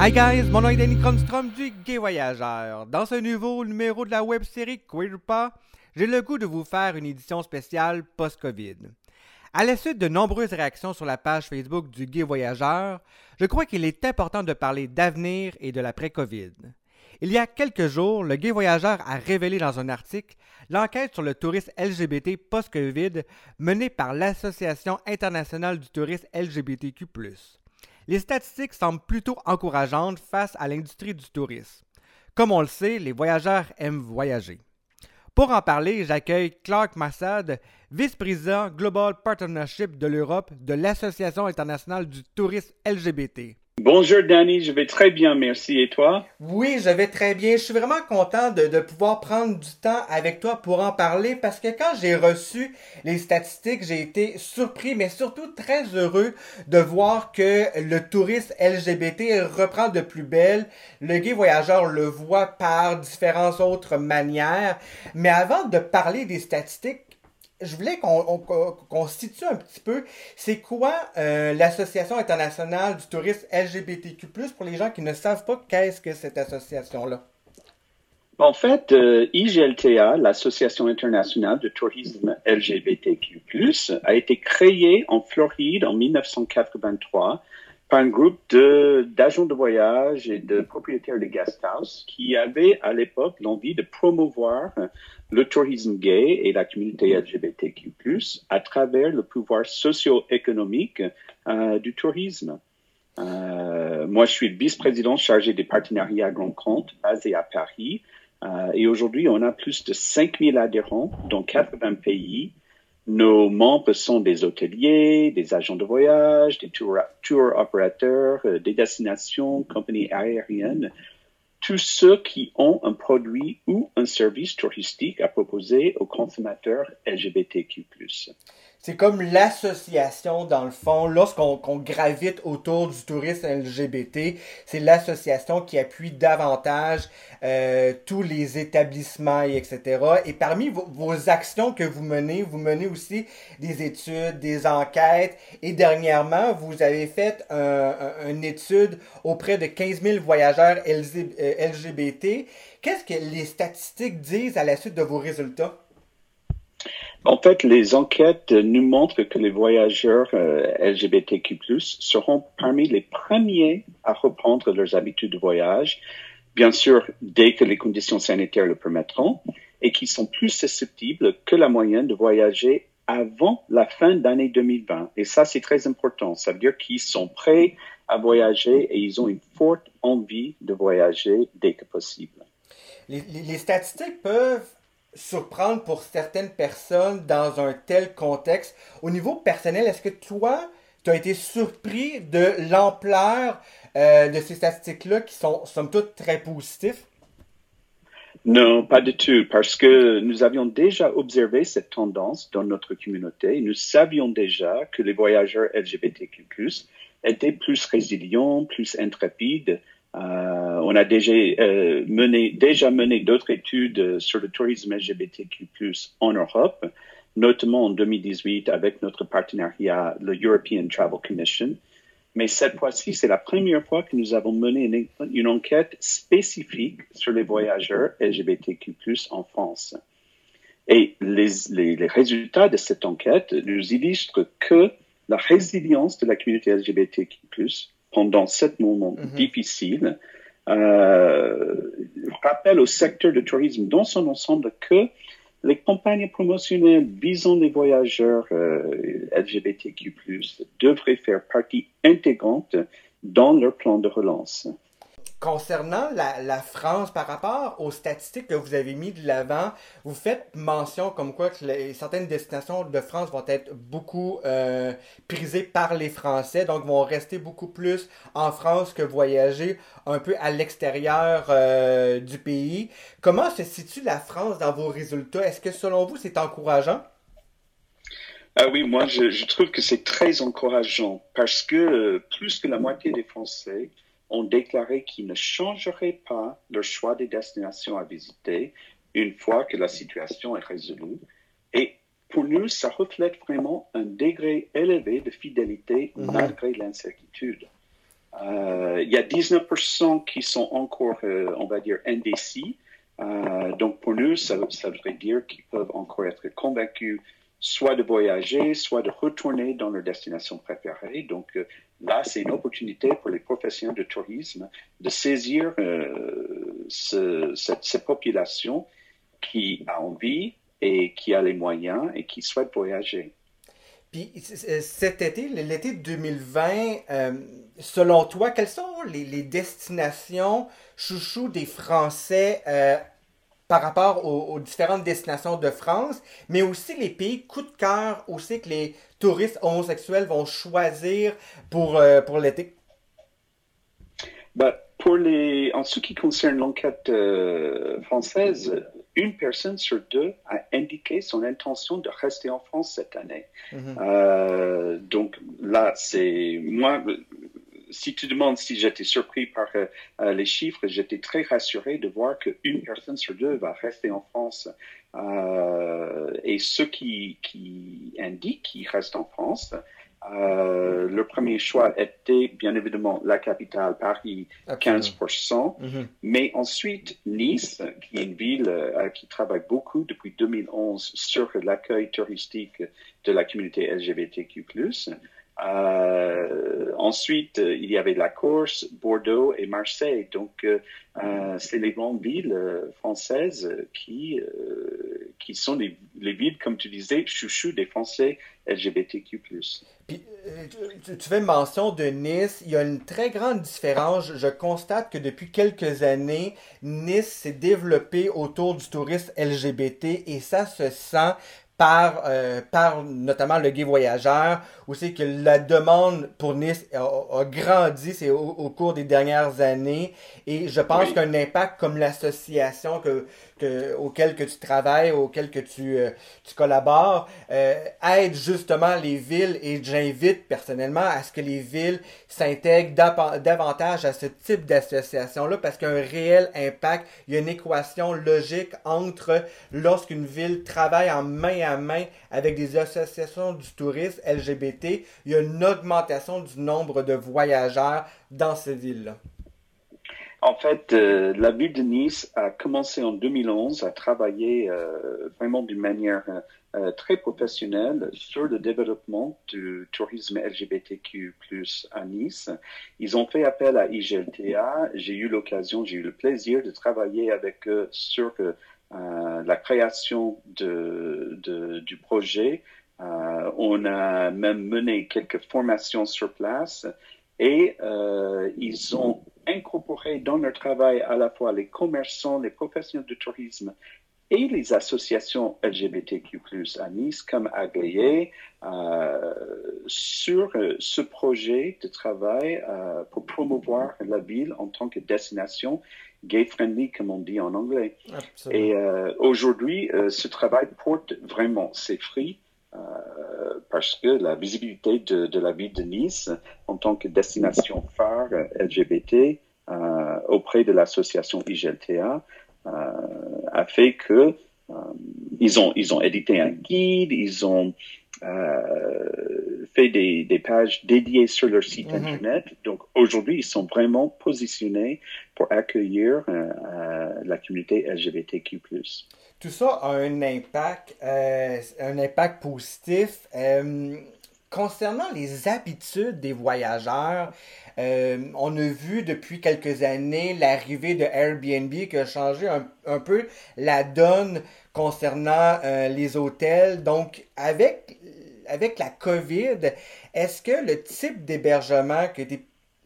Hi guys, mon nom est Danny Cronstrom du Gay Voyageur. Dans ce nouveau numéro de la web série Queerpa, j'ai le goût de vous faire une édition spéciale post-Covid. À la suite de nombreuses réactions sur la page Facebook du Gay Voyageur, je crois qu'il est important de parler d'avenir et de l'après-Covid. Il y a quelques jours, le Gay Voyageur a révélé dans un article l'enquête sur le tourisme LGBT post-Covid menée par l'Association internationale du tourisme LGBTQ les statistiques semblent plutôt encourageantes face à l'industrie du tourisme. Comme on le sait, les voyageurs aiment voyager. Pour en parler, j'accueille Clark Massad, vice-président Global Partnership de l'Europe de l'Association internationale du tourisme LGBT. Bonjour Danny, je vais très bien, merci. Et toi? Oui, je vais très bien. Je suis vraiment content de, pouvoir prendre du temps avec toi pour en parler parce que quand j'ai reçu les statistiques, j'ai été surpris, mais surtout très heureux de voir que le tourisme LGBT reprend de plus belle. Le gay voyageur le voit par différentes autres manières. Mais avant de parler des statistiques, je voulais qu'on situe un petit peu, c'est quoi euh, l'Association internationale du tourisme LGBTQ+, pour les gens qui ne savent pas qu'est-ce que cette association-là? En fait, euh, IGLTA, l'Association internationale du tourisme LGBTQ+, a été créée en Floride en 1983 par un groupe d'agents de, voyage et de propriétaires de guest house qui avaient à l'époque l'envie de promouvoir le tourisme gay et la communauté LGBTQ+, à travers le pouvoir socio-économique euh, du tourisme. Euh, moi, je suis le vice-président chargé des partenariats à grand compte basé à Paris. Euh, et aujourd'hui, on a plus de 5000 adhérents dans 80 pays. Nos membres sont des hôteliers, des agents de voyage, des tour, tour opérateurs, euh, des destinations, compagnies aériennes, tous ceux qui ont un produit ou un service touristique à proposer aux consommateurs LGBTQ. C'est comme l'association, dans le fond, lorsqu'on gravite autour du tourisme LGBT, c'est l'association qui appuie davantage euh, tous les établissements, et etc. Et parmi vos, actions que vous menez, vous menez aussi des études, des enquêtes. Et dernièrement, vous avez fait une étude auprès de 15 000 voyageurs LGBT. Euh, Qu'est-ce que les statistiques disent à la suite de vos résultats? En fait, les enquêtes nous montrent que les voyageurs euh, LGBTQ+ seront parmi les premiers à reprendre leurs habitudes de voyage, bien sûr dès que les conditions sanitaires le permettront, et qui sont plus susceptibles que la moyenne de voyager avant la fin d'année 2020. Et ça, c'est très important. Ça veut dire qu'ils sont prêts à voyager et ils ont une forte envie de voyager dès que possible. Les, les statistiques peuvent surprendre pour certaines personnes dans un tel contexte. Au niveau personnel, est-ce que toi, tu as été surpris de l'ampleur euh, de ces statistiques-là qui sont, somme toute, très positifs? Non, pas du tout, parce que nous avions déjà observé cette tendance dans notre communauté. Nous savions déjà que les voyageurs LGBTQ+, étaient plus résilients, plus intrépides, euh, on a déjà euh, mené, déjà mené d'autres études sur le tourisme LGBTQ+ en Europe, notamment en 2018 avec notre partenariat, le European Travel Commission. Mais cette fois-ci, c'est la première fois que nous avons mené une, enquête spécifique sur les voyageurs LGBTQ+ en France. Et les, résultats de cette enquête nous illustrent que la résilience de la communauté LGBTQ+ pendant cette moment mhm. difficile, euh, rappelle au secteur du tourisme dans son ensemble que les campagnes promotionnelles visant les voyageurs euh, LGBTQ+, devraient faire partie intégrante dans leur plan de relance. Concernant la, France, par rapport aux statistiques que vous avez mis de l'avant, vous faites mention comme quoi que certaines destinations de France vont être beaucoup euh, prisées par les Français, donc vont rester beaucoup plus en France que voyager un peu à l'extérieur euh, du pays. Comment se situe la France dans vos résultats? Est-ce que selon vous, c'est encourageant? Ah oui, moi, je, je trouve que c'est très encourageant parce que euh, plus que la moitié des Français ont déclaré qu'ils ne changeraient pas leur choix des destinations à visiter une fois que la situation est résolue. Et pour nous, ça reflète vraiment un degré élevé de fidélité mhm. malgré l'incertitude. Euh, il y a 19% qui sont encore, euh, on va dire, indécis. Euh, donc pour nous, ça, ça voudrait dire qu'ils peuvent encore être convaincus soit de voyager, soit de retourner dans leur destination préférée. Donc là, c'est une opportunité pour les professionnels de tourisme de saisir euh, ce, cette, population qui a envie et qui a les moyens et qui souhaite voyager. Puis cet été, l'été 2020, euh, selon toi, quelles sont les, les destinations chouchou des Français euh, par rapport aux, aux, différentes destinations de France, mais aussi les pays coup de cœur aussi que les touristes homosexuels vont choisir pour, euh, pour l'été? Ben, pour les, en ce qui concerne l'enquête euh, française, une personne sur deux a indiqué son intention de rester en France cette année. Mm -hmm. euh, donc là, c'est moi. Si tu demandes si j'étais surpris par euh, les chiffres, j'étais très rassuré de voir qu'une personne sur deux va rester en France. Euh, et ceux qui, qui indiquent qu'ils restent en France, euh, le premier choix était bien évidemment la capitale, Paris, Absolument. 15%. Mm -hmm. Mais ensuite, Nice, qui est une ville euh, qui travaille beaucoup depuis 2011 sur l'accueil touristique de la communauté LGBTQ. Euh, ensuite, euh, il y avait la Corse, Bordeaux et Marseille. Donc, euh, c'est les grandes villes françaises qui, qui sont les, les, villes, comme tu disais, chouchou des Français LGBTQ+. Tu, tu, fais mention de Nice. Il y a une très grande différence. Je constate que depuis quelques années, Nice s'est développé autour du tourisme LGBT et ça se sent par, euh, par notamment le gay voyageur, où c'est que la demande pour Nice a, a grandi c'est au, au, cours des dernières années. Et je pense oui. qu'un impact comme l'association que, que, auquel que tu travailles, auquel que tu, euh, collabores, euh, aide justement les villes et j'invite personnellement à ce que les villes s'intègrent davantage à ce type d'association-là parce qu'il y a un réel impact, il y a une équation logique entre lorsqu'une ville travaille en main à main avec des associations du tourisme LGBT, il y a une augmentation du nombre de voyageurs dans ces villes-là. En fait, euh, la ville de Nice a commencé en 2011 à travailler euh, vraiment d'une manière euh, très professionnelle sur le développement du tourisme LGBTQ+ à Nice. Ils ont fait appel à IGLTA. J'ai eu l'occasion, j'ai eu le plaisir de travailler avec eux sur la création de, de, du projet. on a même mené quelques formations sur place et ils ont incorporer dans leur travail à la fois les commerçants, les professionnels de tourisme et les associations LGBTQ+ à Nice comme Aglaé euh, sur ce projet de travail euh, pour promouvoir la ville en tant que destination gay-friendly, comme on dit en anglais. Absolument. Et euh, aujourd'hui, euh, ce travail porte vraiment ses fruits. Euh, parce que la visibilité de, de, la ville de Nice en tant que destination phare LGBT euh, auprès de l'association IGLTA euh, a fait que ils ont ils ont édité un guide, ils ont fait des, des, pages dédiées sur leur site -hmm. internet. Donc aujourd'hui, ils sont vraiment positionnés pour accueillir la communauté LGBTQ+ tout ça a un impact, euh, un impact positif. Euh, concernant les habitudes des voyageurs, euh, on a vu depuis quelques années l'arrivée de Airbnb qui a changé un, peu la donne concernant les hôtels. Donc, avec, avec la COVID, est-ce que le type d'hébergement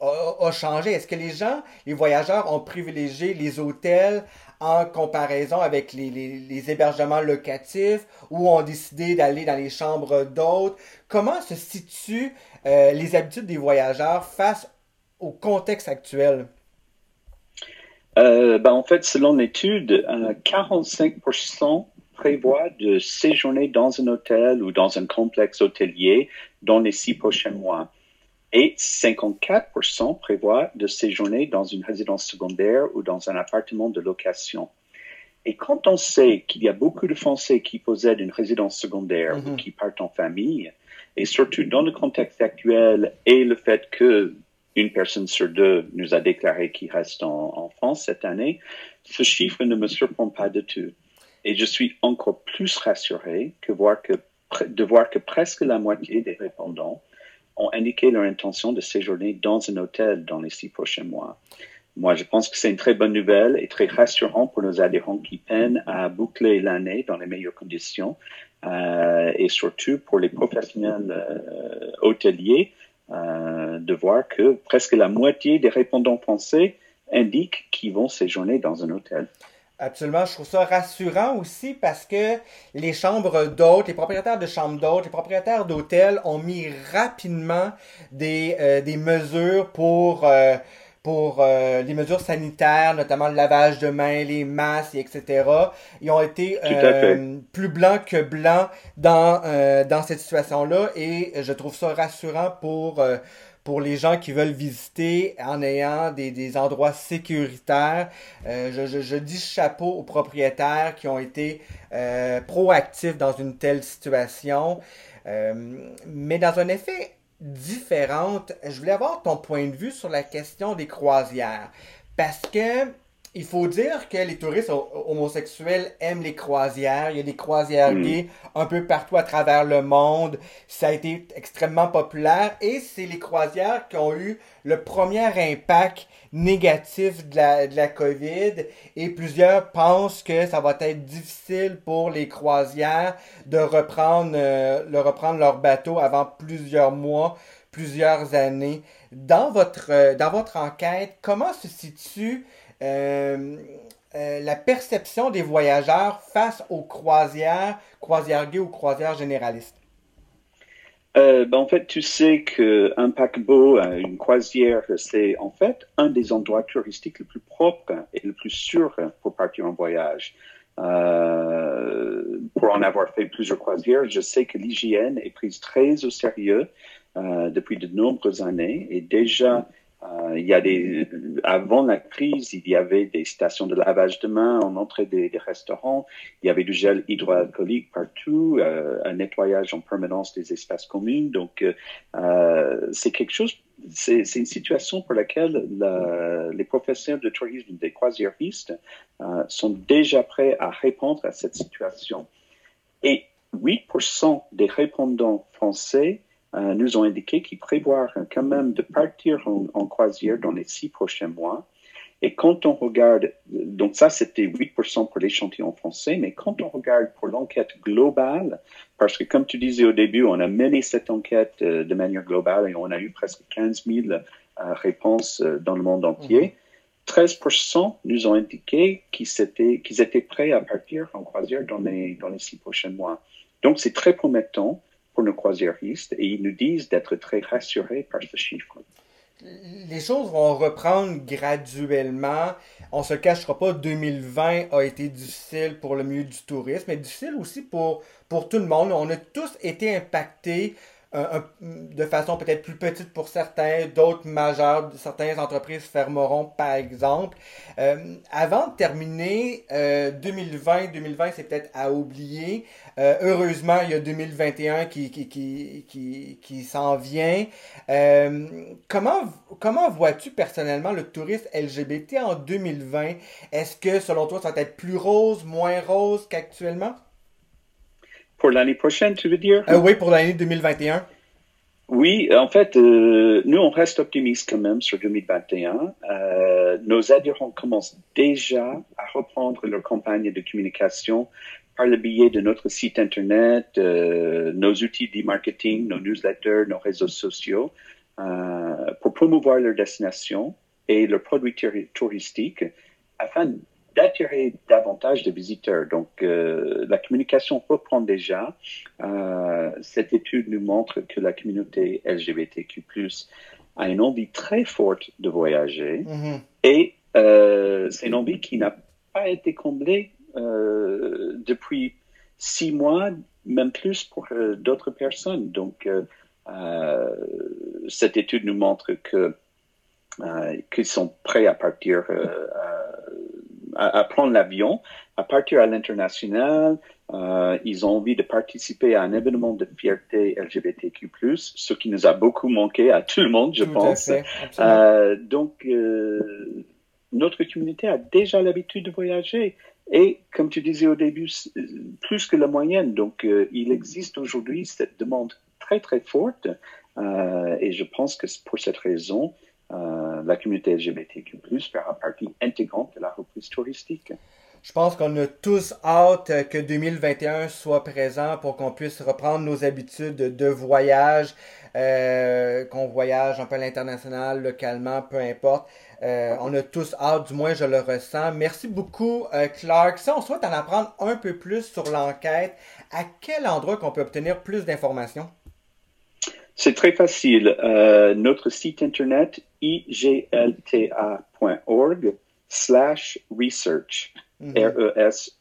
a changé? Est-ce que les gens, les voyageurs ont privilégié les hôtels en comparaison avec les, hébergements locatifs ou ont décidé d'aller dans les chambres d'hôtes? Comment se situent euh, les habitudes des voyageurs face au contexte actuel? Euh, ben en fait, selon l'étude, euh, 45% prévoit de séjourner dans un hôtel ou dans un complexe hôtelier dans les six prochains mois et 54% prévoient de séjourner dans une résidence secondaire ou dans un appartement de location. Et quand on sait qu'il y a beaucoup de Français qui possèdent une résidence secondaire ou qui partent en famille, et surtout dans le contexte actuel et le fait que une personne sur deux nous a déclaré qu'il reste en, France cette année, ce chiffre ne me surprend pas du tout. Et je suis encore plus rassuré que voir que, de voir que presque la moitié des répondants ont indiqué leur intention de séjourner dans un hôtel dans les six prochains mois. Moi, je pense que c'est une très bonne nouvelle et très rassurant pour nos adhérents qui peinent à boucler l'année dans les meilleures conditions euh, et surtout pour les professionnels euh, hôteliers euh, de voir que presque la moitié des répondants français indiquent qu'ils vont séjourner dans un hôtel. Absolument, je trouve ça rassurant aussi parce que les chambres d'hôtes, les propriétaires de chambres d'hôtes, les propriétaires d'hôtels ont mis rapidement des, euh, des mesures pour euh, pour euh, les mesures sanitaires, notamment le lavage de mains, les masques, etc. Ils ont été euh, plus blancs que blancs dans, euh, dans cette situation-là et je trouve ça rassurant pour, pour les gens qui veulent visiter en ayant des, des endroits sécuritaires. Je, je, je, dis chapeau aux propriétaires qui ont été proactifs dans une telle situation. mais dans un effet différente. Je voulais avoir ton point de vue sur la question des croisières. Parce que il faut dire que les touristes homosexuels aiment les croisières. Il y a des croisières mm. gays un peu partout à travers le monde. Ça a été extrêmement populaire et c'est les croisières qui ont eu le premier impact négatif de la, de la COVID et plusieurs pensent que ça va être difficile pour les croisières de reprendre, euh, de reprendre leur bateau avant plusieurs mois, plusieurs années. Dans votre, euh, dans votre enquête, comment se situe euh, euh, la perception des voyageurs face aux croisières, croisières gays ou croisières généralistes? Euh, ben en fait, tu sais qu'un paquebot, une croisière, c'est en fait un des endroits touristiques les plus propres et le plus sûrs pour partir en voyage. pour en avoir fait plusieurs croisières, je sais que l'hygiène est prise très au sérieux depuis de nombreuses années et déjà il y a des, avant la crise, il y avait des stations de lavage de mains en entrée des, restaurants. Il y avait du gel hydroalcoolique partout, euh, un nettoyage en permanence des espaces communs. Donc, euh, c'est quelque chose, c'est une situation pour laquelle la, les professionnels de tourisme des croisiéristes euh, sont déjà prêts à répondre à cette situation. Et 8% des répondants français euh, nous ont indiqué qu'ils prévoient quand même de partir en, croisière dans les six prochains mois. Et quand on regarde, donc ça c'était 8% pour l'échantillon français, mais quand on regarde pour l'enquête globale, parce que comme tu disais au début, on a mené cette enquête euh, de manière globale et on a eu presque 15 000 euh, réponses dans le monde entier, 13% mhm. nous ont indiqué qu'ils étaient, qu'ils étaient prêts à partir en croisière dans les, dans les six prochains mois. Donc c'est très promettant pour nos croisiéristes et ils nous disent d'être très rassurés par ce chiffre. Les choses vont reprendre graduellement. On se cachera pas, 2020 a été difficile pour le milieu du tourisme, mais difficile aussi pour, pour tout le monde. On a tous été impactés de façon peut-être plus petite pour certains, d'autres majeures, certaines entreprises fermeront par exemple. Euh, avant de terminer, 2020, euh, 2020 c'est peut-être à oublier. Euh, heureusement, il y a 2021 qui, qui, qui, qui, qui s'en vient. comment comment vois-tu personnellement le tourisme LGBT en 2020? Est-ce que selon toi ça va être plus rose, moins rose qu'actuellement? Pour l'année prochaine, tu veux dire? Euh, oui, pour l'année 2021. Oui, en fait, euh, nous, on reste optimistes quand même sur 2021. Euh, nos adhérents commencent déjà à reprendre leur campagne de communication par le biais de notre site Internet, euh, nos outils d'e-marketing, nos newsletters, nos réseaux sociaux, euh, pour promouvoir leur destination et leurs produits touristiques afin d'attirer davantage de visiteurs. Donc, euh, la communication reprend déjà. Euh, cette étude nous montre que la communauté LGBTQ+ a une envie très forte de voyager mm-hmm. et euh, c'est une envie qui n'a pas été comblée depuis six mois, même plus pour d'autres personnes. Donc, cette étude nous montre que qu'ils sont prêts à partir à, prendre l'avion, à partir à l'international. Euh, ils ont envie de participer à un événement de fierté LGBTQ+, ce qui nous a beaucoup manqué à tout le monde, je pense. Euh, donc, euh, notre communauté a déjà l'habitude de voyager. Et comme tu disais au début, plus que la moyenne. Donc, euh, il existe aujourd'hui cette demande très, très forte. Euh, et je pense que pour cette raison, euh, la communauté LGBTQ+, fera partie intégrante de la reprise touristique. Je pense qu'on a tous hâte que 2021 soit présent pour qu'on puisse reprendre nos habitudes de voyage, euh, qu'on voyage un peu à l'international, localement, peu importe. Euh, on a tous hâte, du moins je le ressens. Merci beaucoup, euh, Clark. Si on souhaite en apprendre un peu plus sur l'enquête, à quel endroit qu'on peut obtenir plus d'informations? C'est très facile. notre site internet iglta.org slash research. R-E-S-E-E-R-C-H.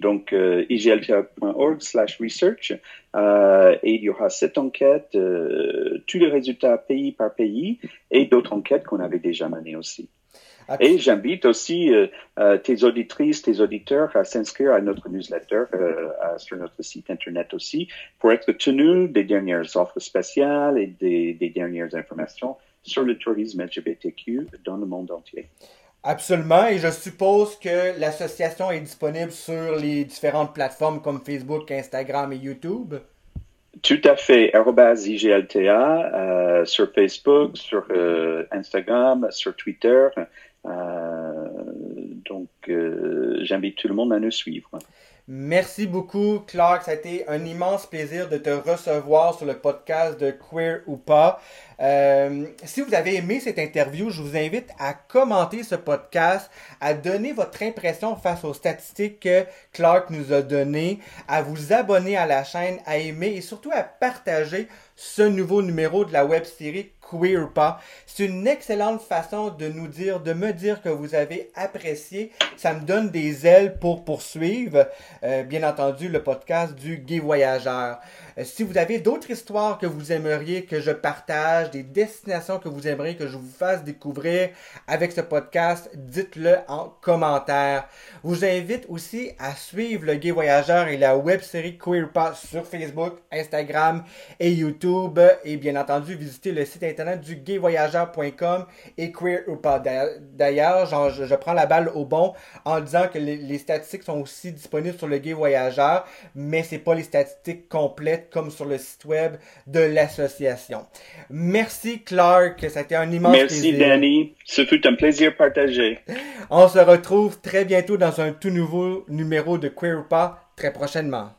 Donc, euh, iglta.org slash research. Euh, et il y aura cette enquête, euh, tous les résultats pays par pays et d'autres enquêtes qu'on avait déjà menées aussi. Et j'invite aussi euh, euh, tes auditrices, tes auditeurs à s'inscrire à notre newsletter euh, sur notre site internet aussi pour être tenus des dernières offres spéciales et des, des dernières informations sur le tourisme LGBTQ dans le monde entier. Absolument, et je suppose que l'association est disponible sur les différentes plateformes comme Facebook, Instagram et YouTube. Tout à fait, IGLTA euh, sur Facebook, sur euh, Instagram, sur Twitter. Euh, donc, j'invite tout le monde à nous suivre. Merci beaucoup, Clark. Ça a été un immense plaisir de te recevoir sur le podcast de Queer ou pas. Euh, si vous avez aimé cette interview, je vous invite à commenter ce podcast, à donner votre impression face aux statistiques que Clark nous a données, à vous abonner à la chaîne, à aimer et surtout à partager ce nouveau numéro de la web série Queer pas. C'est une excellente façon de nous dire, de me dire que vous avez apprécié. Ça me donne des ailes pour poursuivre, euh, bien entendu, le podcast du Gay Voyageur. Euh, si vous avez d'autres histoires que vous aimeriez que je partage, des destinations que vous aimeriez que je vous fasse découvrir avec ce podcast, dites-le en commentaire. Je vous invite aussi à suivre le Gay Voyageur et la web série Queer Pass sur Facebook, Instagram et YouTube. Et bien entendu, visiter le site internet du gayvoyageur.com et Queer ou pas. D'ailleurs, je, prends la balle au bon en disant que les, les statistiques sont aussi disponibles sur le Gay Voyageur, mais c'est pas les statistiques complètes comme sur le site web de l'association. Merci Clark, ça a été un immense plaisir. Merci Danny, ce fut un plaisir partagé. On se retrouve très bientôt dans un tout nouveau numéro de Queer pas très prochainement.